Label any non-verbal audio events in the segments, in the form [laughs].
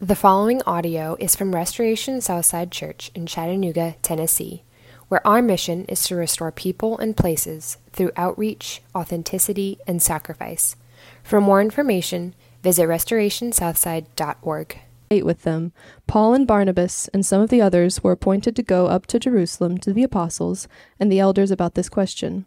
The following audio is from Restoration Southside Church in Chattanooga, Tennessee, where our mission is to restore people and places through outreach, authenticity, and sacrifice. For more information, visit restorationsouthside.org. With them, Paul and Barnabas and some of the others were appointed to go up to Jerusalem to the apostles and the elders about this question.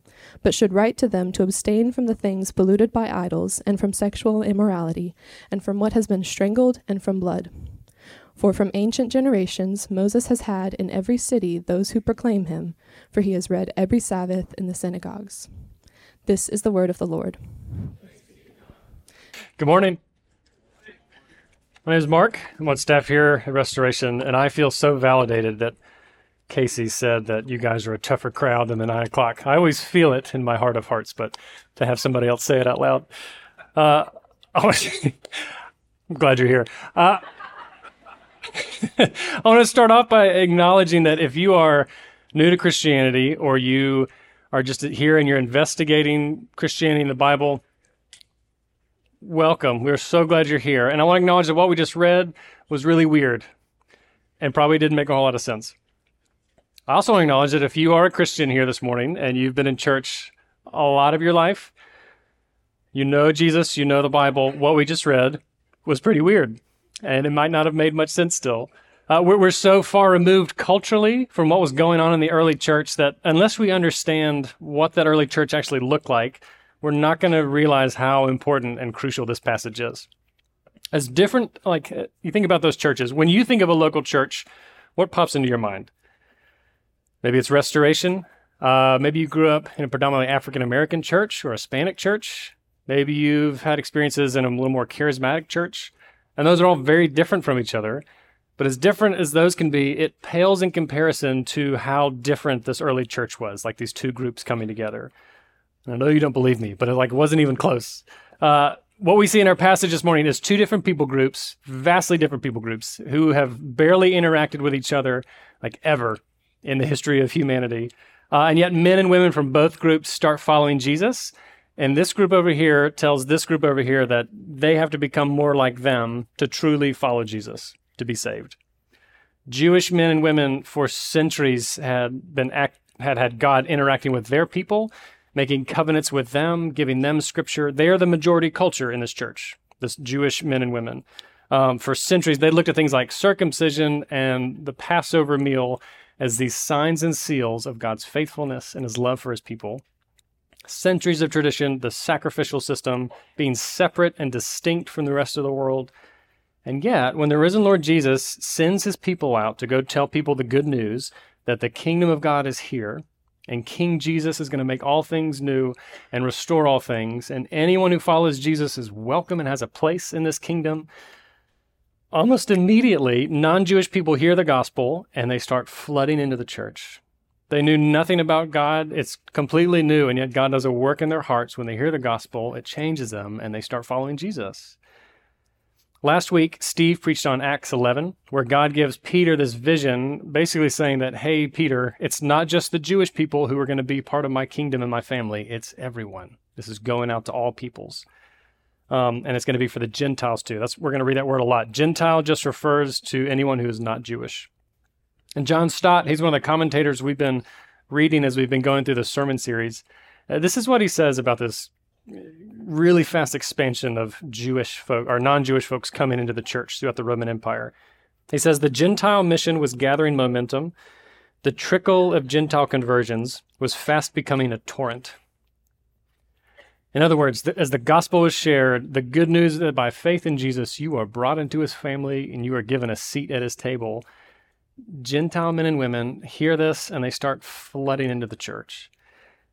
but should write to them to abstain from the things polluted by idols, and from sexual immorality, and from what has been strangled, and from blood. For from ancient generations Moses has had in every city those who proclaim him, for he has read every Sabbath in the synagogues. This is the word of the Lord. Good morning. My name is Mark. I'm on staff here at Restoration, and I feel so validated that Casey said that you guys are a tougher crowd than the nine o'clock. I always feel it in my heart of hearts, but to have somebody else say it out loud, uh, [laughs] I'm glad you're here. Uh, [laughs] I want to start off by acknowledging that if you are new to Christianity or you are just here and you're investigating Christianity and the Bible, welcome. We're so glad you're here. And I want to acknowledge that what we just read was really weird and probably didn't make a whole lot of sense. I also acknowledge that if you are a Christian here this morning and you've been in church a lot of your life, you know Jesus, you know the Bible, what we just read was pretty weird. And it might not have made much sense still. Uh, we're, we're so far removed culturally from what was going on in the early church that unless we understand what that early church actually looked like, we're not going to realize how important and crucial this passage is. As different, like uh, you think about those churches, when you think of a local church, what pops into your mind? Maybe it's restoration. Uh, maybe you grew up in a predominantly African American church or Hispanic church. Maybe you've had experiences in a little more charismatic church. And those are all very different from each other. But as different as those can be, it pales in comparison to how different this early church was, like these two groups coming together. And I know you don't believe me, but it like wasn't even close. Uh, what we see in our passage this morning is two different people groups, vastly different people groups, who have barely interacted with each other like ever in the history of humanity. Uh, and yet, men and women from both groups start following Jesus. And this group over here tells this group over here that they have to become more like them to truly follow Jesus, to be saved. Jewish men and women for centuries had been act, had had God interacting with their people, making covenants with them, giving them scripture. They are the majority culture in this church, this Jewish men and women. Um, for centuries, they looked at things like circumcision and the Passover meal as these signs and seals of God's faithfulness and his love for his people. Centuries of tradition, the sacrificial system being separate and distinct from the rest of the world. And yet, when the risen Lord Jesus sends his people out to go tell people the good news that the kingdom of God is here, And King Jesus is going to make all things new and restore all things. And anyone who follows Jesus is welcome and has a place in this kingdom. Almost immediately, non Jewish people hear the gospel and they start flooding into the church. They knew nothing about God. It's completely new, and yet God does a work in their hearts when they hear the gospel. It changes them and they start following Jesus. Last week, Steve preached on Acts 11, where God gives Peter this vision, basically saying that, hey, Peter, it's not just the Jewish people who are going to be part of my kingdom and my family, it's everyone. This is going out to all peoples. Um, and it's going to be for the Gentiles too. That's we're going to read that word a lot. Gentile just refers to anyone who is not Jewish. And John Stott, he's one of the commentators we've been reading as we've been going through the sermon series. Uh, this is what he says about this really fast expansion of Jewish folk or non-Jewish folks coming into the church throughout the Roman Empire. He says the Gentile mission was gathering momentum. The trickle of Gentile conversions was fast becoming a torrent. In other words, as the gospel is shared, the good news that by faith in Jesus you are brought into his family and you are given a seat at his table, Gentile men and women hear this and they start flooding into the church.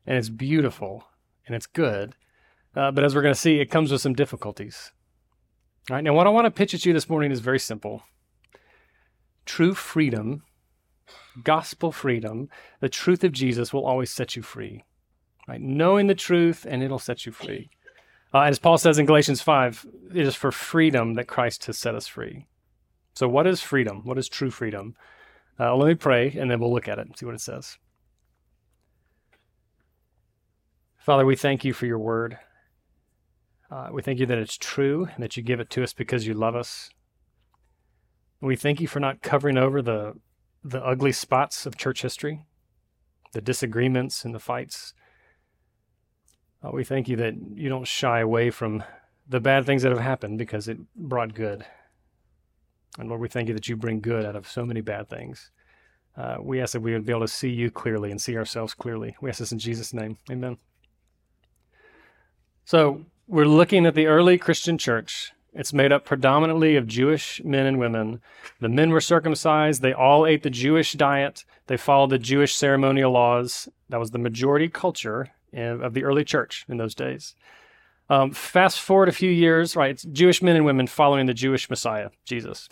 And it's beautiful and it's good. Uh, but as we're going to see, it comes with some difficulties. All right, now what I want to pitch at you this morning is very simple. True freedom, gospel freedom, the truth of Jesus will always set you free. Right? Knowing the truth, and it'll set you free. Uh, as Paul says in Galatians 5, it is for freedom that Christ has set us free. So, what is freedom? What is true freedom? Uh, let me pray, and then we'll look at it and see what it says. Father, we thank you for your word. Uh, we thank you that it's true and that you give it to us because you love us. We thank you for not covering over the the ugly spots of church history, the disagreements and the fights. Uh, we thank you that you don't shy away from the bad things that have happened because it brought good. And Lord, we thank you that you bring good out of so many bad things. Uh, we ask that we would be able to see you clearly and see ourselves clearly. We ask this in Jesus' name. Amen. So, we're looking at the early Christian church. It's made up predominantly of Jewish men and women. The men were circumcised. They all ate the Jewish diet. They followed the Jewish ceremonial laws. That was the majority culture of the early church in those days. Um, fast forward a few years, right? Jewish men and women following the Jewish Messiah, Jesus.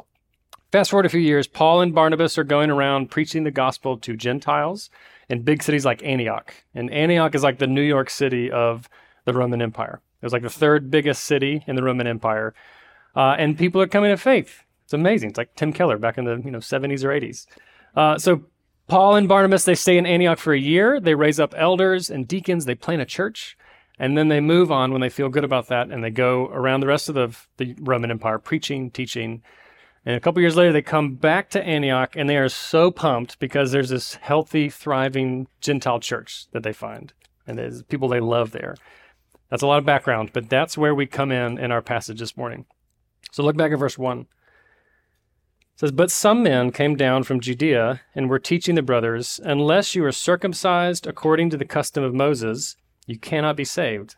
Fast forward a few years, Paul and Barnabas are going around preaching the gospel to Gentiles in big cities like Antioch. And Antioch is like the New York City of the Roman Empire. It was like the third biggest city in the Roman Empire. Uh, and people are coming to faith. It's amazing. It's like Tim Keller back in the you know 70s or 80s. Uh, so Paul and Barnabas, they stay in Antioch for a year. They raise up elders and deacons. They plant a church. And then they move on when they feel good about that. And they go around the rest of the, the Roman Empire preaching, teaching. And a couple years later, they come back to Antioch and they are so pumped because there's this healthy, thriving Gentile church that they find. And there's people they love there. That's a lot of background, but that's where we come in in our passage this morning. So look back at verse 1. Says, But some men came down from Judea and were teaching the brothers, Unless you are circumcised according to the custom of Moses, you cannot be saved.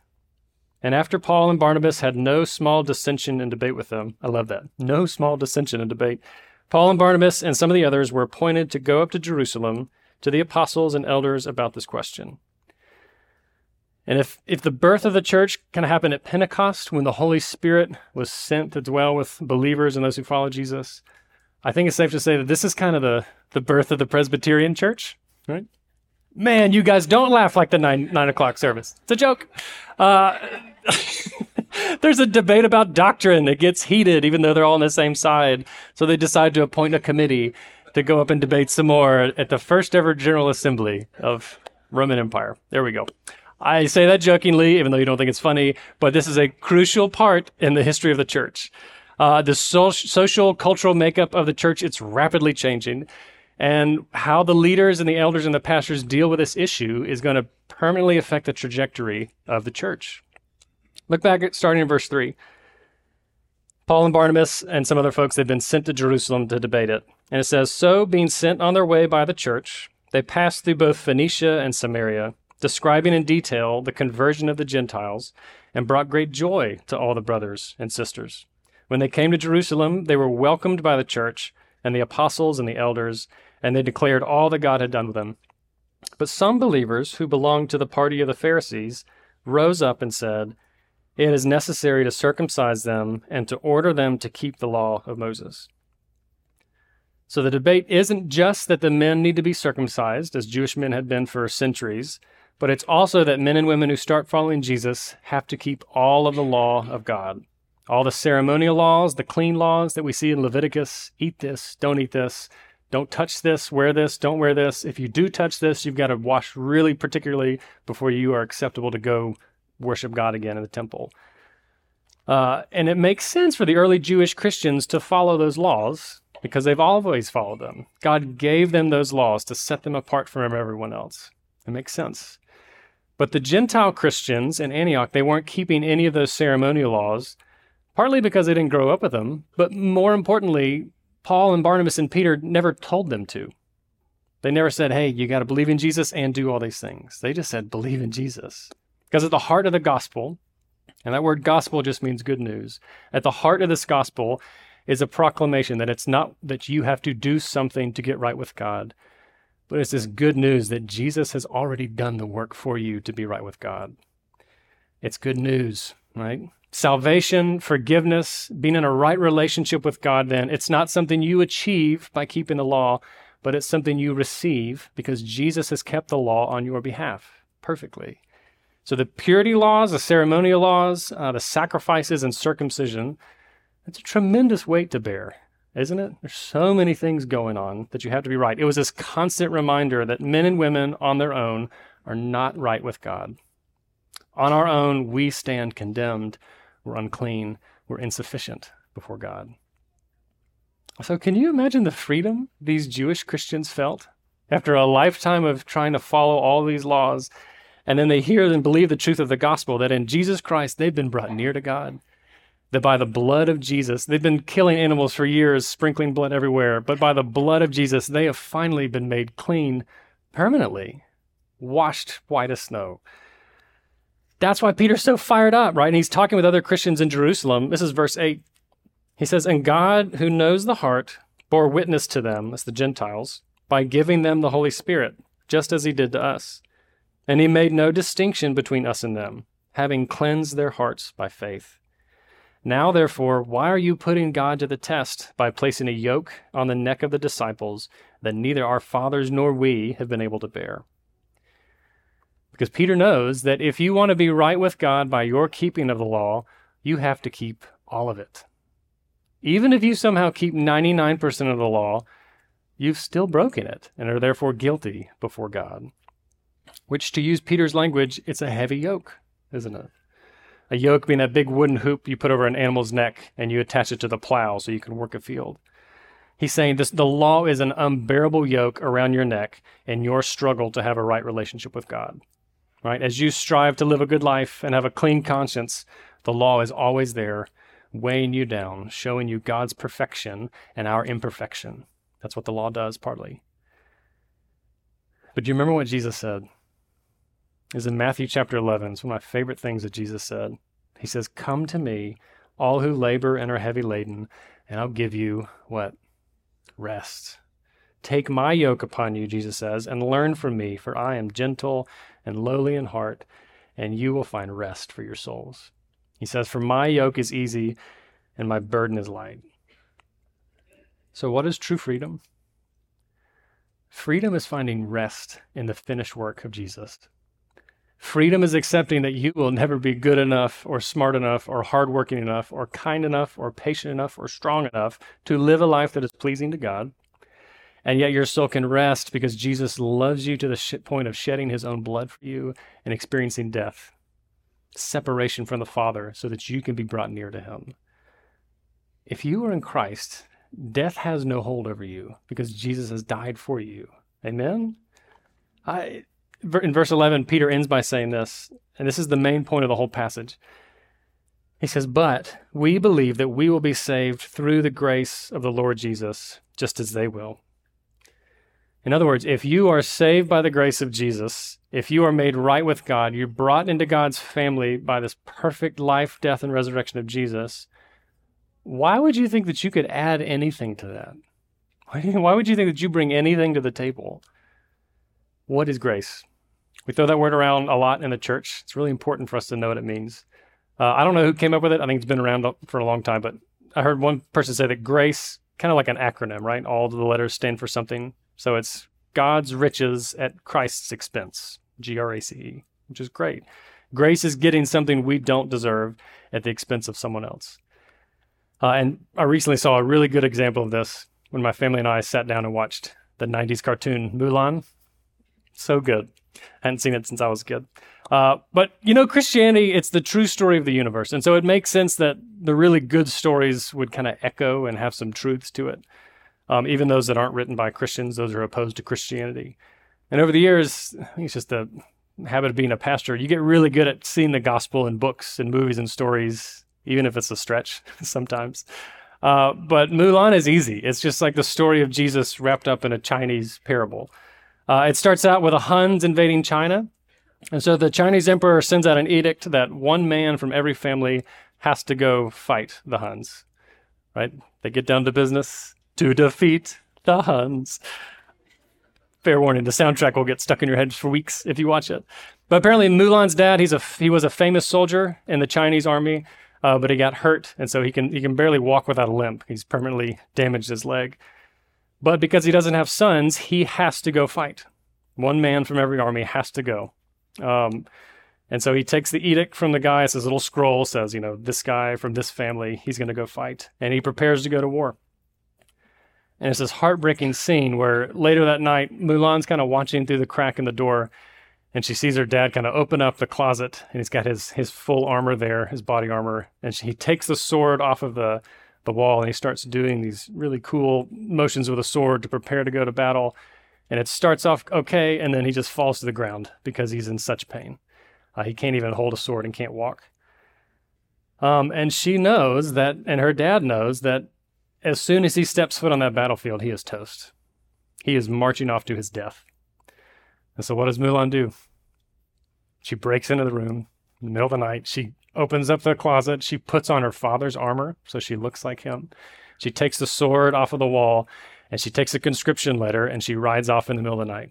And after Paul and Barnabas had no small dissension and debate with them, I love that. No small dissension and debate. Paul and Barnabas and some of the others were appointed to go up to Jerusalem to the apostles and elders about this question. And if, if the birth of the church kind of happened at Pentecost when the Holy Spirit was sent to dwell with believers and those who follow Jesus, I think it's safe to say that this is kind of the, the birth of the Presbyterian church, right? Man, you guys don't laugh like the nine, nine o'clock service. It's a joke. Uh, [laughs] there's a debate about doctrine that gets heated, even though they're all on the same side. So they decide to appoint a committee to go up and debate some more at the first ever General Assembly of Roman Empire. There we go. I say that jokingly, even though you don't think it's funny, but this is a crucial part in the history of the church. Uh, the so- social, cultural makeup of the church, it's rapidly changing. And how the leaders and the elders and the pastors deal with this issue is going to permanently affect the trajectory of the church. Look back at starting in verse 3. Paul and Barnabas and some other folks, they've been sent to Jerusalem to debate it. And it says, So, being sent on their way by the church, they passed through both Phoenicia and Samaria describing in detail the conversion of the Gentiles, and brought great joy to all the brothers and sisters. When they came to Jerusalem, they were welcomed by the church and the apostles and the elders, and they declared all that God had done with them. But some believers who belonged to the party of the Pharisees rose up and said, It is necessary to circumcise them and to order them to keep the law of Moses. So the debate isn't just that the men need to be circumcised, as Jewish men had been for centuries, but it's also that men and women who start following Jesus have to keep all of the law of God. All the ceremonial laws, the clean laws that we see in Leviticus eat this, don't eat this, don't touch this, wear this, don't wear this. If you do touch this, you've got to wash really particularly before you are acceptable to go worship God again in the temple. Uh, and it makes sense for the early Jewish Christians to follow those laws because they've always followed them. God gave them those laws to set them apart from everyone else. It makes sense. But the Gentile Christians in Antioch, they weren't keeping any of those ceremonial laws, partly because they didn't grow up with them, but more importantly, Paul and Barnabas and Peter never told them to. They never said, hey, you got to believe in Jesus and do all these things. They just said, believe in Jesus. Because at the heart of the gospel, and that word gospel just means good news, at the heart of this gospel is a proclamation that it's not that you have to do something to get right with God, but it's this good news that Jesus has already done the work for you to be right with God. It's good news, right? Salvation, forgiveness, being in a right relationship with God, then, it's not something you achieve by keeping the law, but it's something you receive because Jesus has kept the law on your behalf perfectly. So the purity laws, the ceremonial laws, uh, the sacrifices and circumcision, it's a tremendous weight to bear, isn't it? There's so many things going on that you have to be right. It was this constant reminder that men and women on their own are not right with God. On our own, we stand condemned we're unclean, we're insufficient before God. So, can you imagine the freedom these Jewish Christians felt after a lifetime of trying to follow all these laws? And then they hear and believe the truth of the gospel that in Jesus Christ they've been brought near to God. That by the blood of Jesus, they've been killing animals for years, sprinkling blood everywhere, but by the blood of Jesus, they have finally been made clean permanently, washed white as snow. That's why Peter's so fired up, right? And he's talking with other Christians in Jerusalem. This is verse 8. He says, And God, who knows the heart, bore witness to them, as the Gentiles, by giving them the Holy Spirit, just as he did to us. And he made no distinction between us and them, having cleansed their hearts by faith. Now, therefore, why are you putting God to the test by placing a yoke on the neck of the disciples that neither our fathers nor we have been able to bear? Because Peter knows that if you want to be right with God by your keeping of the law, you have to keep all of it. Even if you somehow keep 99% of the law, you've still broken it and are therefore guilty before God. Which, to use Peter's language, it's a heavy yoke, isn't it? A yoke being that big wooden hoop you put over an animal's neck and you attach it to the plow so you can work a field. He's saying this the law is an unbearable yoke around your neck in your struggle to have a right relationship with God right? As you strive to live a good life and have a clean conscience, the law is always there, weighing you down, showing you God's perfection and our imperfection. That's what the law does, partly. But do you remember what Jesus said? Is in Matthew chapter 11. It's one of my favorite things that Jesus said. He says, Come to me, all who labor and are heavy laden, and I'll give you what? Rest. Take my yoke upon you, Jesus says, and learn from me, for I am gentle and lowly in heart, and you will find rest for your souls. He says, For my yoke is easy and my burden is light. So, what is true freedom? Freedom is finding rest in the finished work of Jesus. Freedom is accepting that you will never be good enough or smart enough or hardworking enough or kind enough or patient enough or strong enough to live a life that is pleasing to God and yet your soul can rest because Jesus loves you to the point of shedding his own blood for you and experiencing death, separation from the Father, so that you can be brought near to him. If you are in Christ, death has no hold over you because Jesus has died for you. Amen? I, in verse 11, Peter ends by saying this, and this is the main point of the whole passage. He says, But we believe that we will be saved through the grace of the Lord Jesus, just as they will. In other words, if you are saved by the grace of Jesus, if you are made right with God, you're brought into God's family by this perfect life, death, and resurrection of Jesus, why would you think that you could add anything to that? Why would you think that you bring anything to the table? What is grace? We throw that word around a lot in the church. It's really important for us to know what it means. Uh, I don't know who came up with it. I think it's been around for a long time, but I heard one person say that grace, kind of like an acronym, right? All the letters stand for something. So it's God's riches at Christ's expense, G R A C E, which is great. Grace is getting something we don't deserve at the expense of someone else. Uh, and I recently saw a really good example of this when my family and I sat down and watched the 90s cartoon Mulan. So good. I hadn't seen it since I was a kid. Uh, but, you know, Christianity, it's the true story of the universe. And so it makes sense that the really good stories would kind of echo and have some truths to it. Um, even those that aren't written by Christians, those are opposed to Christianity. And over the years, I think it's just the habit of being a pastor, you get really good at seeing the gospel in books and movies and stories, even if it's a stretch [laughs] sometimes. Uh, but Mulan is easy. It's just like the story of Jesus wrapped up in a Chinese parable. Uh, it starts out with the Huns invading China. And so the Chinese emperor sends out an edict that one man from every family has to go fight the Huns. Right? They get down to business to defeat the Huns. Fair warning, the soundtrack will get stuck in your head for weeks if you watch it. But apparently, Mulan's dad, he's a, he was a famous soldier in the Chinese army uh, but he got hurt, and so he can he can barely walk without a limp. He's permanently damaged his leg. But because he doesn't have sons, he has to go fight. One man from every army has to go. Um, and so he takes the edict from the guy. It's this little scroll says, you know, this guy from this family, he's going to go fight. And he prepares to go to war. And it's this heartbreaking scene where later that night, Mulan's kind of watching through the crack in the door and she sees her dad kind of open up the closet and he's got his his full armor there his body armor and she, he takes the sword off of the the wall and he starts doing these really cool motions with a sword to prepare to go to battle. And it starts off okay and then he just falls to the ground because he's in such pain. Uh, he can't even hold a sword and can't walk. Um, and she knows that and her dad knows that as soon as he steps foot on that battlefield he is toast he is marching off to his death and so what does Mulan do? She breaks into the room in the middle of the night. She opens up the closet. She puts on her father's armor so she looks like him. She takes the sword off of the wall and she takes a conscription letter and she rides off in the middle of the night.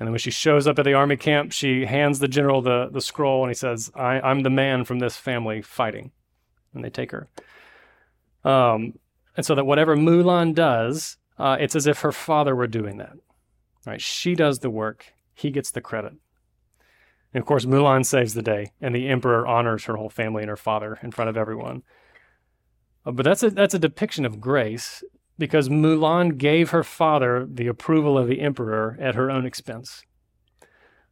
And then when she shows up at the army camp, she hands the general the, the scroll and he says, I, I'm the man from this family fighting. And they take her. Um, and so that whatever Mulan does, uh, it's as if her father were doing that. Right? She does the work he gets the credit. And of course, Mulan saves the day, and the emperor honors her whole family and her father in front of everyone. Uh, but that's a, that's a depiction of grace because Mulan gave her father the approval of the emperor at her own expense.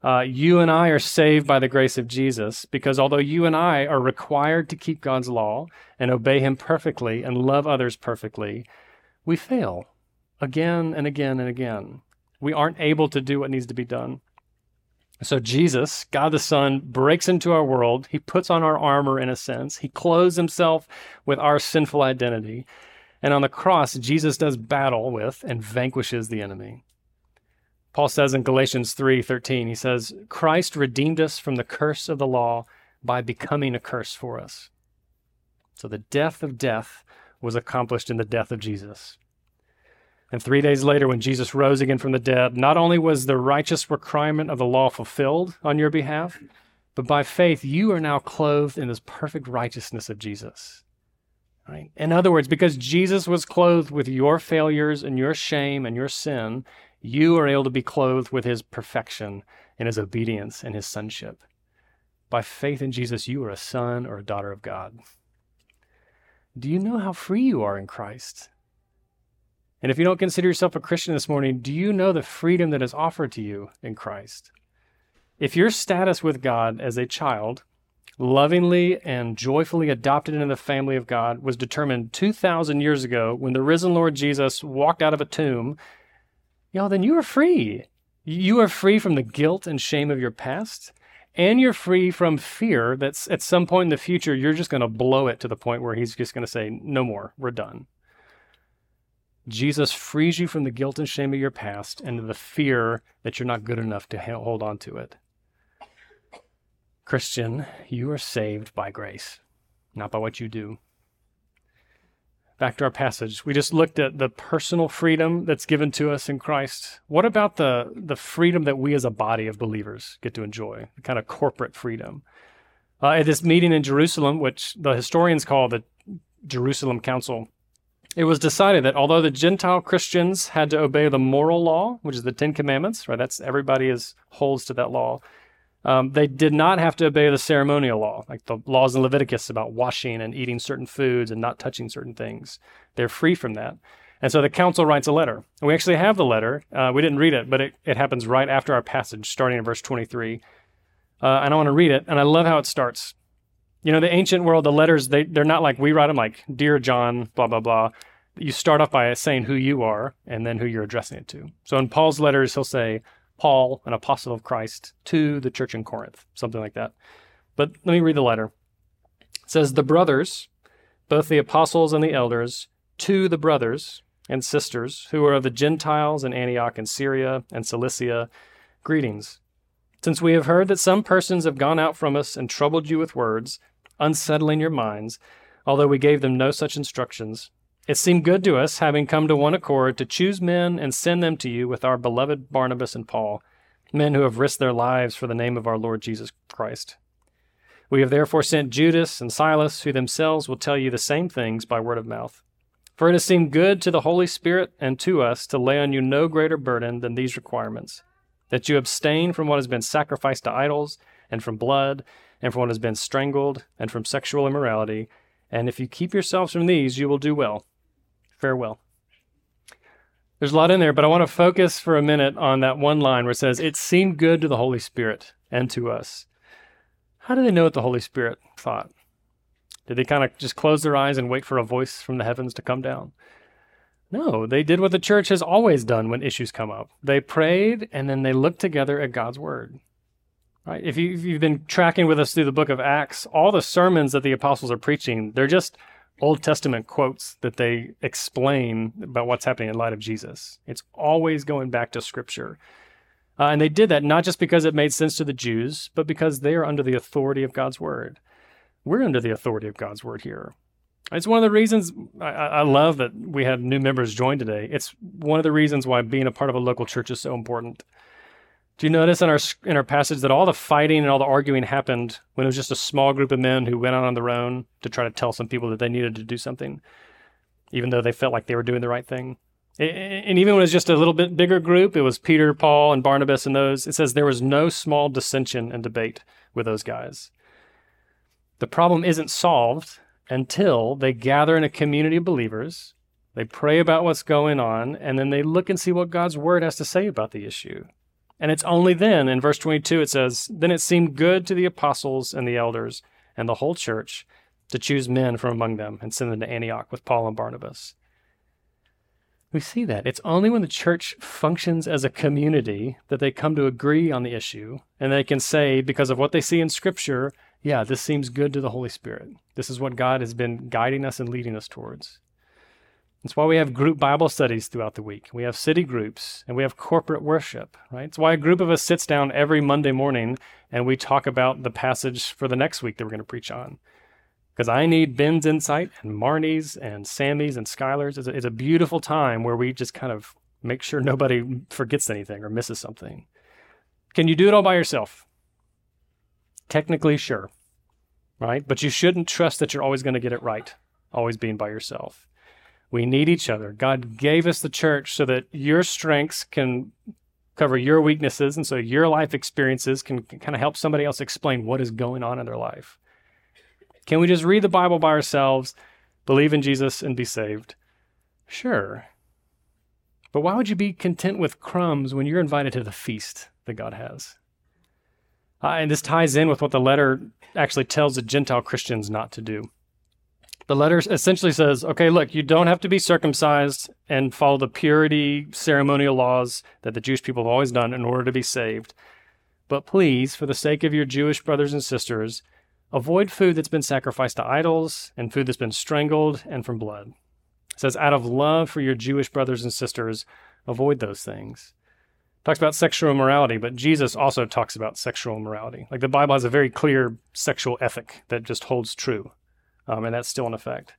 Uh, you and I are saved by the grace of Jesus because although you and I are required to keep God's law and obey Him perfectly and love others perfectly, we fail again and again and again we aren't able to do what needs to be done. So Jesus, God the Son, breaks into our world. He puts on our armor in a sense. He clothes himself with our sinful identity. And on the cross, Jesus does battle with and vanquishes the enemy. Paul says in Galatians 3:13, he says, "Christ redeemed us from the curse of the law by becoming a curse for us." So the death of death was accomplished in the death of Jesus. And three days later, when Jesus rose again from the dead, not only was the righteous requirement of the law fulfilled on your behalf, but by faith, you are now clothed in this perfect righteousness of Jesus. Right? In other words, because Jesus was clothed with your failures and your shame and your sin, you are able to be clothed with his perfection and his obedience and his sonship. By faith in Jesus, you are a son or a daughter of God. Do you know how free you are in Christ? And if you don't consider yourself a Christian this morning, do you know the freedom that is offered to you in Christ? If your status with God as a child, lovingly and joyfully adopted into the family of God, was determined 2,000 years ago when the risen Lord Jesus walked out of a tomb, y'all, then you are free. You are free from the guilt and shame of your past, and you're free from fear that at some point in the future you're just going to blow it to the point where he's just going to say, No more, we're done. Jesus frees you from the guilt and shame of your past and the fear that you're not good enough to hold on to it. Christian, you are saved by grace, not by what you do. Back to our passage. We just looked at the personal freedom that's given to us in Christ. What about the, the freedom that we as a body of believers get to enjoy, the kind of corporate freedom? Uh, at this meeting in Jerusalem, which the historians call the Jerusalem Council, it was decided that although the Gentile Christians had to obey the moral law, which is the Ten Commandments, right? That's everybody is holds to that law. Um, they did not have to obey the ceremonial law, like the laws in Leviticus about washing and eating certain foods and not touching certain things. They're free from that. And so the council writes a letter. And we actually have the letter. Uh, we didn't read it, but it, it happens right after our passage, starting in verse 23. Uh, and I want to read it. And I love how it starts. You know, the ancient world, the letters, they, they're not like we write them like, Dear John, blah, blah, blah. You start off by saying who you are and then who you're addressing it to. So in Paul's letters, he'll say, Paul, an apostle of Christ, to the church in Corinth, something like that. But let me read the letter. It says, The brothers, both the apostles and the elders, to the brothers and sisters who are of the Gentiles in Antioch and Syria and Cilicia, greetings. Since we have heard that some persons have gone out from us and troubled you with words, unsettling your minds, although we gave them no such instructions, it seemed good to us, having come to one accord, to choose men and send them to you with our beloved Barnabas and Paul, men who have risked their lives for the name of our Lord Jesus Christ. We have therefore sent Judas and Silas, who themselves will tell you the same things by word of mouth. For it has seemed good to the Holy Spirit and to us to lay on you no greater burden than these requirements that you abstain from what has been sacrificed to idols, and from blood, and from what has been strangled, and from sexual immorality. And if you keep yourselves from these, you will do well. Farewell. There's a lot in there, but I want to focus for a minute on that one line where it says, It seemed good to the Holy Spirit and to us. How do they know what the Holy Spirit thought? Did they kind of just close their eyes and wait for a voice from the heavens to come down? No, they did what the church has always done when issues come up. They prayed and then they looked together at God's word. Right? If, you, have been tracking with us through the book of Acts, all the sermons that the apostles are preaching, they're just Old Testament quotes that they explain about what's happening in light of Jesus. It's always going back to Scripture. Uh, and they did that not just because it made sense to the Jews, but because they are under the authority of God's Word. We're under the authority of God's Word here. It's one of the reasons I, I love that we have new members join today. It's one of the reasons why being a part of a local church is so important. Do you notice in our in our passage that all the fighting and all the arguing happened when it was just a small group of men who went out on their own to try to tell some people that they needed to do something, even though they felt like they were doing the right thing. And even when it was just a little bit bigger group, it was Peter, Paul, and Barnabas and those. It says there was no small dissension and debate with those guys. The problem isn't solved until they gather in a community of believers, they pray about what's going on, and then they look and see what God's word has to say about the issue. And it's only then, in verse 22, it says, Then it seemed good to the apostles and the elders and the whole church to choose men from among them and send them to Antioch with Paul and Barnabas. We see that. It's only when the church functions as a community that they come to agree on the issue and they can say, because of what they see in Scripture, yeah, this seems good to the Holy Spirit. This is what God has been guiding us and leading us towards. That's why we have group Bible studies throughout the week. We have city groups and we have corporate worship, right? It's why a group of us sits down every Monday morning and we talk about the passage for the next week that we're going to preach on. Because I need Ben's insight and Marnie's and Sammy's and Skylar's. It's a, it's a beautiful time where we just kind of make sure nobody forgets anything or misses something. Can you do it all by yourself? Technically, sure, right? But you shouldn't trust that you're always going to get it right, always being by yourself. We need each other. God gave us the church so that your strengths can cover your weaknesses, and so your life experiences can, can kind of help somebody else explain what is going on in their life. Can we just read the Bible by ourselves, believe in Jesus, and be saved? Sure. But why would you be content with crumbs when you're invited to the feast that God has? Uh, and this ties in with what the letter actually tells the Gentile Christians not to do. The letter essentially says, okay, look, you don't have to be circumcised and follow the purity ceremonial laws that the Jewish people have always done in order to be saved. But please, for the sake of your Jewish brothers and sisters, avoid food that's been sacrificed to idols and food that's been strangled and from blood. It says, out of love for your Jewish brothers and sisters, avoid those things. It talks about sexual immorality, but Jesus also talks about sexual immorality. Like the Bible has a very clear sexual ethic that just holds true um, and that's still in effect.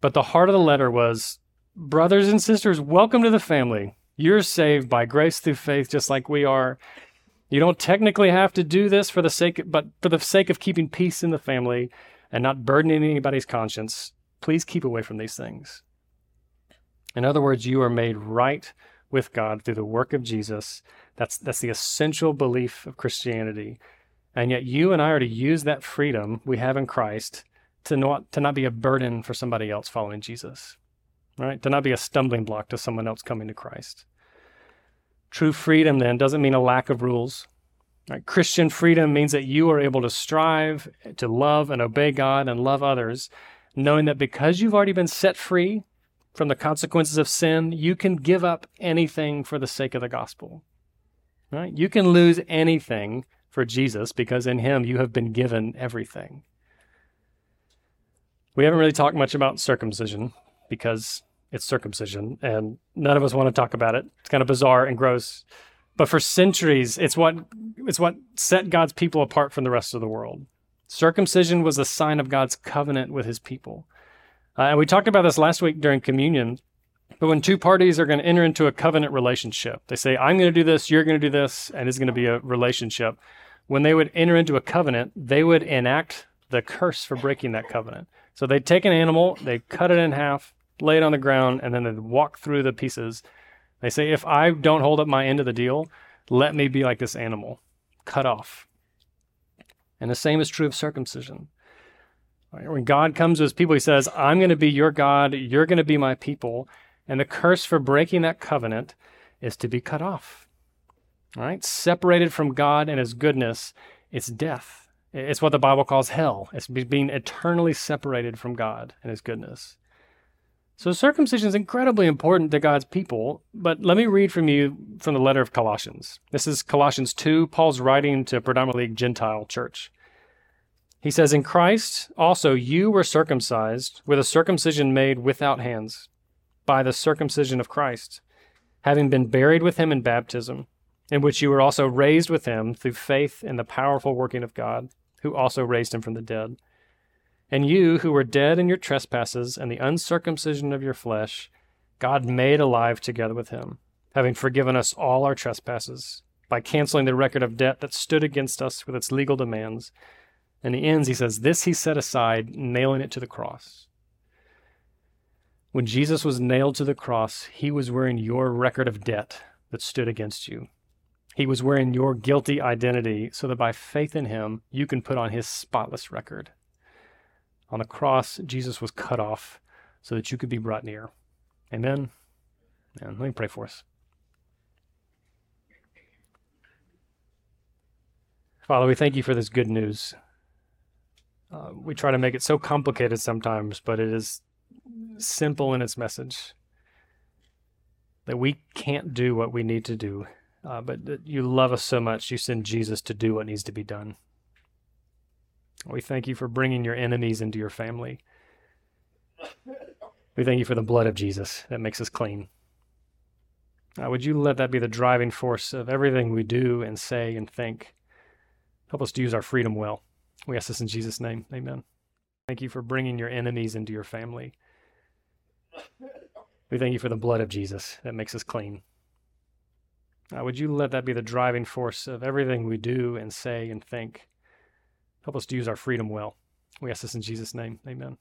But the heart of the letter was Brothers and sisters, welcome to the family. You're saved by grace through faith, just like we are. You don't technically have to do this for the sake, but for the sake of keeping peace in the family and not burdening anybody's conscience, please keep away from these things. In other words, you are made right with God through the work of Jesus. That's that's the essential belief of Christianity. And yet you and I are to use that freedom we have in Christ to not to not be a burden for somebody else following Jesus. Right? To not be a stumbling block to someone else coming to Christ. True freedom then doesn't mean a lack of rules. Right? Christian freedom means that you are able to strive to love and obey God and love others, knowing that because you've already been set free from the consequences of sin, you can give up anything for the sake of the gospel. Right? You can lose anything for Jesus because in him you have been given everything. We haven't really talked much about circumcision because it's circumcision and none of us want to talk about it. It's kind of bizarre and gross. But for centuries, it's what it's what set God's people apart from the rest of the world. Circumcision was a sign of God's covenant with his people. Uh, and we talked about this last week during communion. But when two parties are going to enter into a covenant relationship, they say, I'm going to do this, you're going to do this, and it's going to be a relationship. When they would enter into a covenant, they would enact the curse for breaking that covenant. So they'd take an animal, they'd cut it in half, lay it on the ground, and then they'd walk through the pieces. They say, If I don't hold up my end of the deal, let me be like this animal, cut off. And the same is true of circumcision. When God comes to his people, he says, I'm going to be your God, you're going to be my people. And the curse for breaking that covenant is to be cut off. All right? Separated from God and his goodness, it's death. It's what the Bible calls hell. It's being eternally separated from God and his goodness. So circumcision is incredibly important to God's people, but let me read from you from the letter of Colossians. This is Colossians 2, Paul's writing to a predominantly Gentile church. He says, In Christ also you were circumcised with a circumcision made without hands, by the circumcision of Christ, having been buried with him in baptism, in which you were also raised with him through faith in the powerful working of God, who also raised him from the dead and you, who were dead in your trespasses and the uncircumcision of your flesh, God made alive together with him, having forgiven us all our trespasses, by canceling the record of debt that stood against us with its legal demands. And he ends, he says, This he set aside, nailing it to the cross. When Jesus was nailed to the cross, he was wearing your record of debt that stood against you. He was wearing your guilty identity so that by faith in him, you can put on his spotless record. On the cross, Jesus was cut off so that you could be brought near. Amen. And let me pray for us. Father, we thank you for this good news. Uh, we try to make it so complicated sometimes, but it is simple in its message that we can't do what we need to do, uh, but you love us so much, you send Jesus to do what needs to be done. We thank you for bringing your enemies into your family. We thank you for the blood of Jesus that makes us clean. Uh, would you let that be the driving force of everything we do and say and think? Help us to use our freedom well. We ask this in Jesus' name. Amen. Thank you for bringing your enemies into your family. We thank you for the blood of Jesus that makes us clean. Uh, would you let that be the driving force of everything we do and say and think? Help us to use our freedom well. We ask this in Jesus' name. Amen.